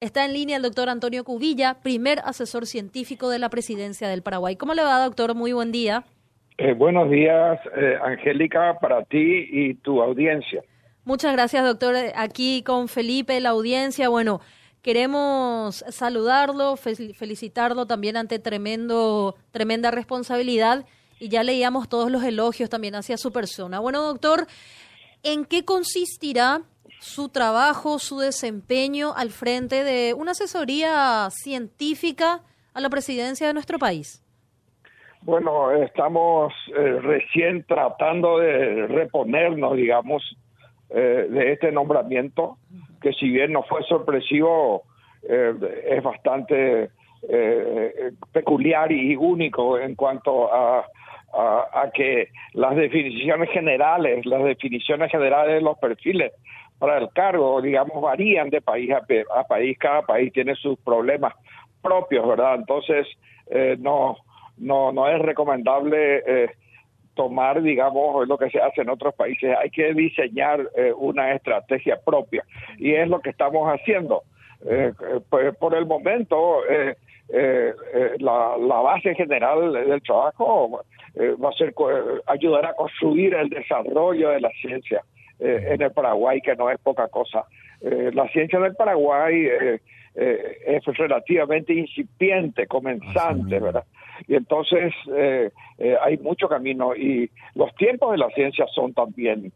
Está en línea el doctor Antonio Cubilla, primer asesor científico de la presidencia del Paraguay. ¿Cómo le va, doctor? Muy buen día. Eh, buenos días, eh, Angélica, para ti y tu audiencia. Muchas gracias, doctor. Aquí con Felipe, la audiencia. Bueno, queremos saludarlo, felicitarlo también ante tremendo, tremenda responsabilidad y ya leíamos todos los elogios también hacia su persona. Bueno, doctor, ¿en qué consistirá su trabajo, su desempeño al frente de una asesoría científica a la presidencia de nuestro país? Bueno, estamos eh, recién tratando de reponernos, digamos, eh, de este nombramiento, que si bien no fue sorpresivo, eh, es bastante peculiar y único en cuanto a, a, que las definiciones generales, las definiciones generales de los perfiles para el cargo, digamos, varían de país a, país, cada país tiene sus problemas propios, ¿verdad? Entonces, eh, no, no, no es recomendable eh, tomar, digamos, lo que se hace en otros países. Hay que diseñar eh, una estrategia propia y es lo que estamos haciendo. Pues, por el momento, la, la, base general del trabajo va a ser ayudar a construir el desarrollo de la ciencia eh, en el Paraguay, que no es poca cosa. Eh, la ciencia del Paraguay eh, es relativamente incipiente, comenzante, ¿verdad? Y entonces hay mucho camino y los tiempos de la ciencia son también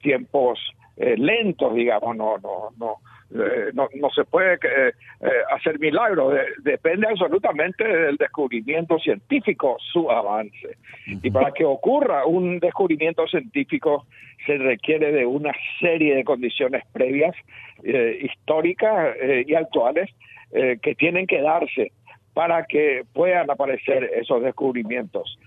tiempos lentos, digamos, no, no, no eh, no, no, se puede eh, eh, hacer milagros, depende absolutamente del descubrimiento científico su avance. Y para que ocurra un descubrimiento científico se requiere de una serie de condiciones previas, históricas y actuales, que tienen que darse para que puedan aparecer esos descubrimientos.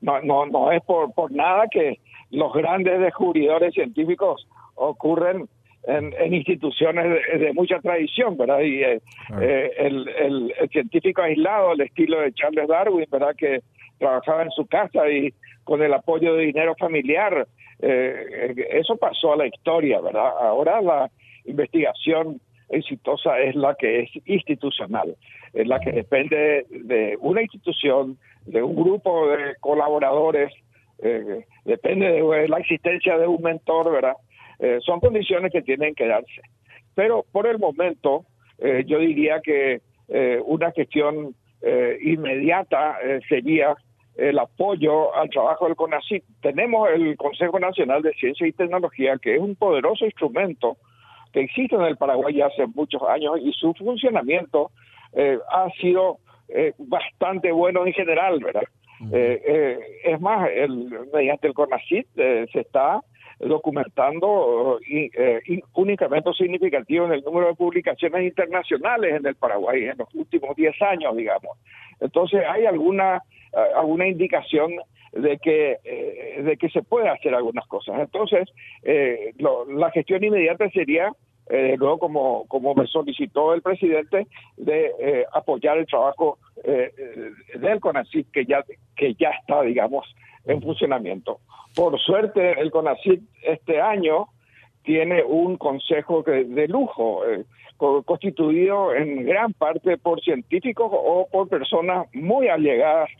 no, no, es por, por nada que los grandes descubridores científicos ocurren en, instituciones de, mucha tradición, ¿verdad? Y eh, eh, el, científico aislado, el estilo de Charles Darwin, ¿verdad? Que trabajaba en su casa y con el apoyo de dinero familiar, eh, eso pasó a la historia, ¿verdad? Ahora la investigación exitosa es la que es institucional, es la que depende de una institución, de un grupo de colaboradores, depende de la existencia de un mentor, ¿verdad? Eh, son condiciones que tienen que darse. Pero por el momento, eh, yo diría que eh, una gestión inmediata sería el apoyo al trabajo del CONACYT. Tenemos el Consejo Nacional de Ciencia y Tecnología, que es un poderoso instrumento que existe en el Paraguay ya hace muchos años y su funcionamiento ha sido bastante bueno en general, ¿verdad? es más, el, mediante el CONACYT se está documentando eh, un incremento significativo en el número de publicaciones internacionales en el Paraguay en los últimos 10 años, digamos. Entonces, hay alguna eh, alguna indicación de que eh, de que se puede hacer algunas cosas. Entonces, la gestión inmediata sería luego como como me solicitó el presidente de apoyar el trabajo del CONACYT que ya que ya está digamos en funcionamiento. Por suerte, el CONACYT este año tiene un consejo de, lujo, eh, constituido en gran parte por científicos o por personas muy allegadas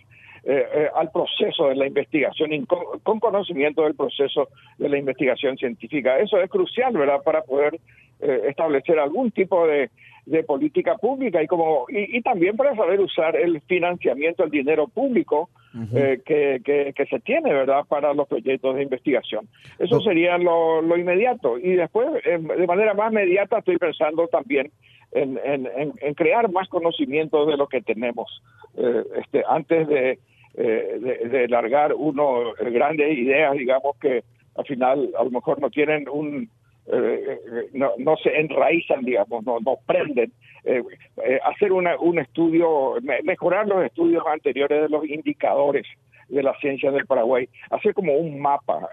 eh, eh, al proceso de la investigación y con, conocimiento del proceso de la investigación científica. Eso es crucial, ¿verdad?, para poder establecer algún tipo de, de política pública y como y, también para saber usar el financiamiento, el dinero público eh, que, que, se tiene, ¿verdad?, para los proyectos de investigación. Eso sería lo, lo inmediato. Y después, de manera más inmediata, estoy pensando también en, en, crear más conocimiento de lo que tenemos. Eh, este, antes de, eh, de, de largar uno grandes ideas, digamos, que al final a lo mejor no tienen un eh, no, no se enraizan, digamos, no, no prenden. Eh, eh, hacer una, un estudio, mejorar los estudios anteriores de los indicadores de la ciencia del Paraguay, hacer como un mapa,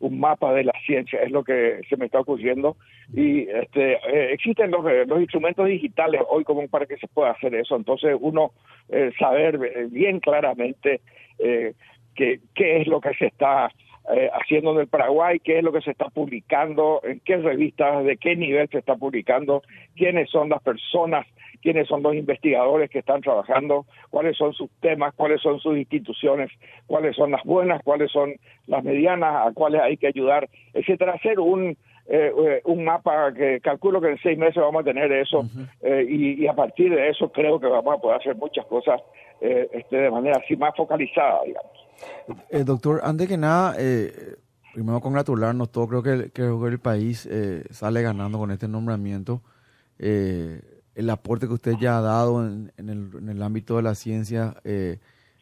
un mapa de la ciencia, es lo que se me está ocurriendo. Y este, existen los, los instrumentos digitales hoy como para que se pueda hacer eso. Entonces, uno saber bien claramente qué, qué es lo que se está eh, haciendo en el Paraguay, qué es lo que se está publicando, en qué revistas, de qué nivel se está publicando, quiénes son las personas, quiénes son los investigadores que están trabajando, cuáles son sus temas, cuáles son sus instituciones, cuáles son las buenas, cuáles son las medianas, a cuáles hay que ayudar, etcétera. Hacer un eh, eh, un mapa que calculo que en seis meses vamos a tener eso eh, y, a partir de eso creo que vamos a poder hacer muchas cosas este, de manera así más focalizada, digamos. doctor, antes que nada, primero congratularnos todos, creo que, que el país sale ganando con este nombramiento. el aporte que usted ya ha dado en, el, en el, ámbito de la ciencia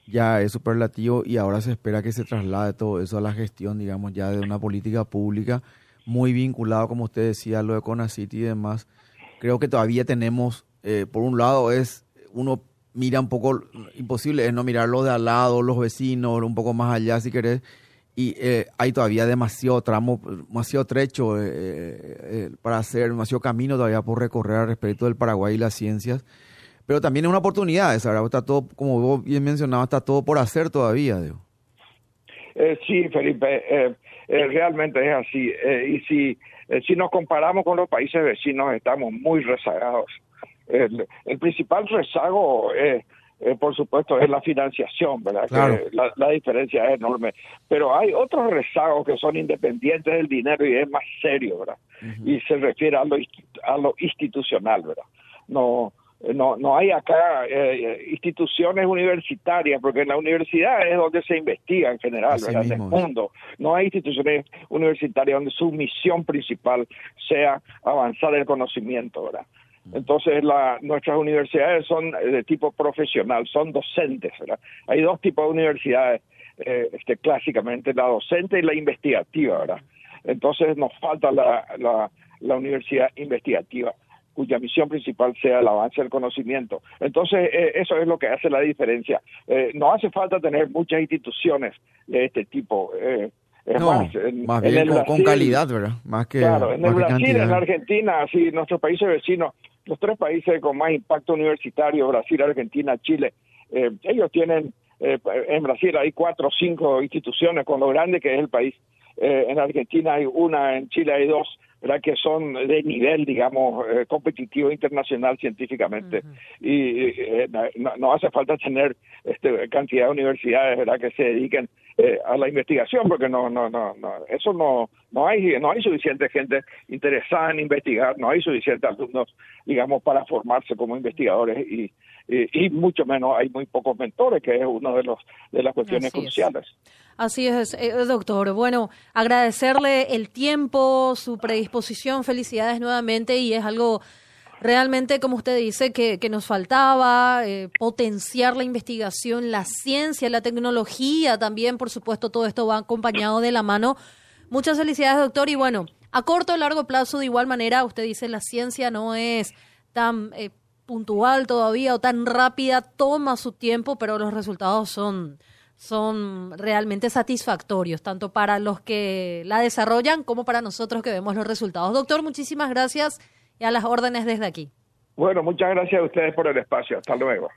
ya es superlativo y ahora se espera que se traslade todo eso a la gestión, digamos, ya de una política pública muy vinculado, como usted decía, lo de Conacity y demás. Creo que todavía tenemos, eh, por un lado, es uno mira un poco, imposible es no mirar lo de al lado, los vecinos, un poco más allá si querés, y eh, hay todavía demasiado tramo, demasiado trecho eh, para hacer, demasiado camino todavía por recorrer respecto del Paraguay y las ciencias, pero también es una oportunidad, esa, está todo, como vos bien mencionabas, está todo por hacer todavía, digo. Sí, Felipe, eh, realmente es así. Eh, y si, eh, si nos comparamos con los países vecinos, estamos muy rezagados. El, principal rezago, por supuesto, es la financiación, ¿verdad? la, diferencia es enorme. Pero hay otros rezagos que son independientes del dinero y es más serio, ¿verdad? Y se refiere a lo, a lo institucional, ¿verdad? No, no, no hay acá eh, instituciones universitarias, porque en la universidad es donde se investiga en general, en el mundo. No hay instituciones universitarias donde su misión principal sea avanzar el conocimiento, ¿verdad? Entonces, la, nuestras universidades son de tipo profesional, son docentes, ¿verdad? Hay dos tipos de universidades, eh, este, clásicamente, la docente y la investigativa, ¿verdad? Entonces, nos falta la, la, la universidad investigativa cuya misión principal sea el avance del conocimiento. Entonces, eh, eso es lo que hace la diferencia. Eh, no hace falta tener muchas instituciones de este tipo. Eh, más, bien con, calidad, ¿verdad? Más que, claro, en el Brasil, en Argentina, sí, nuestros países vecinos, los tres países con más impacto universitario, Brasil, Argentina, Chile, ellos tienen, en Brasil hay cuatro o cinco instituciones con lo grande que es el país. en Argentina hay una, en Chile hay dos, ¿verdad? que son de nivel, digamos, eh, competitivo internacional científicamente. Y eh, no, hace falta tener este, cantidad de universidades ¿verdad? que se dediquen eh, a la investigación, porque no, no, no, no, eso no, no hay, no hay suficiente gente interesada en investigar, no hay suficientes alumnos, digamos, para formarse como investigadores y, y, mucho menos hay muy pocos mentores, que es una de los de las cuestiones cruciales. Así es, eh, doctor. Bueno, agradecerle el tiempo, su predisposición, felicidades nuevamente y es algo realmente, como usted dice, que, que nos faltaba, eh, potenciar la investigación, la ciencia, la tecnología también, por supuesto, todo esto va acompañado de la mano. Muchas felicidades, doctor. Y bueno, a corto o largo plazo, de igual manera, usted dice, la ciencia no es tan eh, puntual todavía o tan rápida, toma su tiempo, pero los resultados son son realmente satisfactorios, tanto para los que la desarrollan como para nosotros que vemos los resultados. Doctor, muchísimas gracias y a las órdenes desde aquí. Bueno, muchas gracias a ustedes por el espacio. Hasta luego.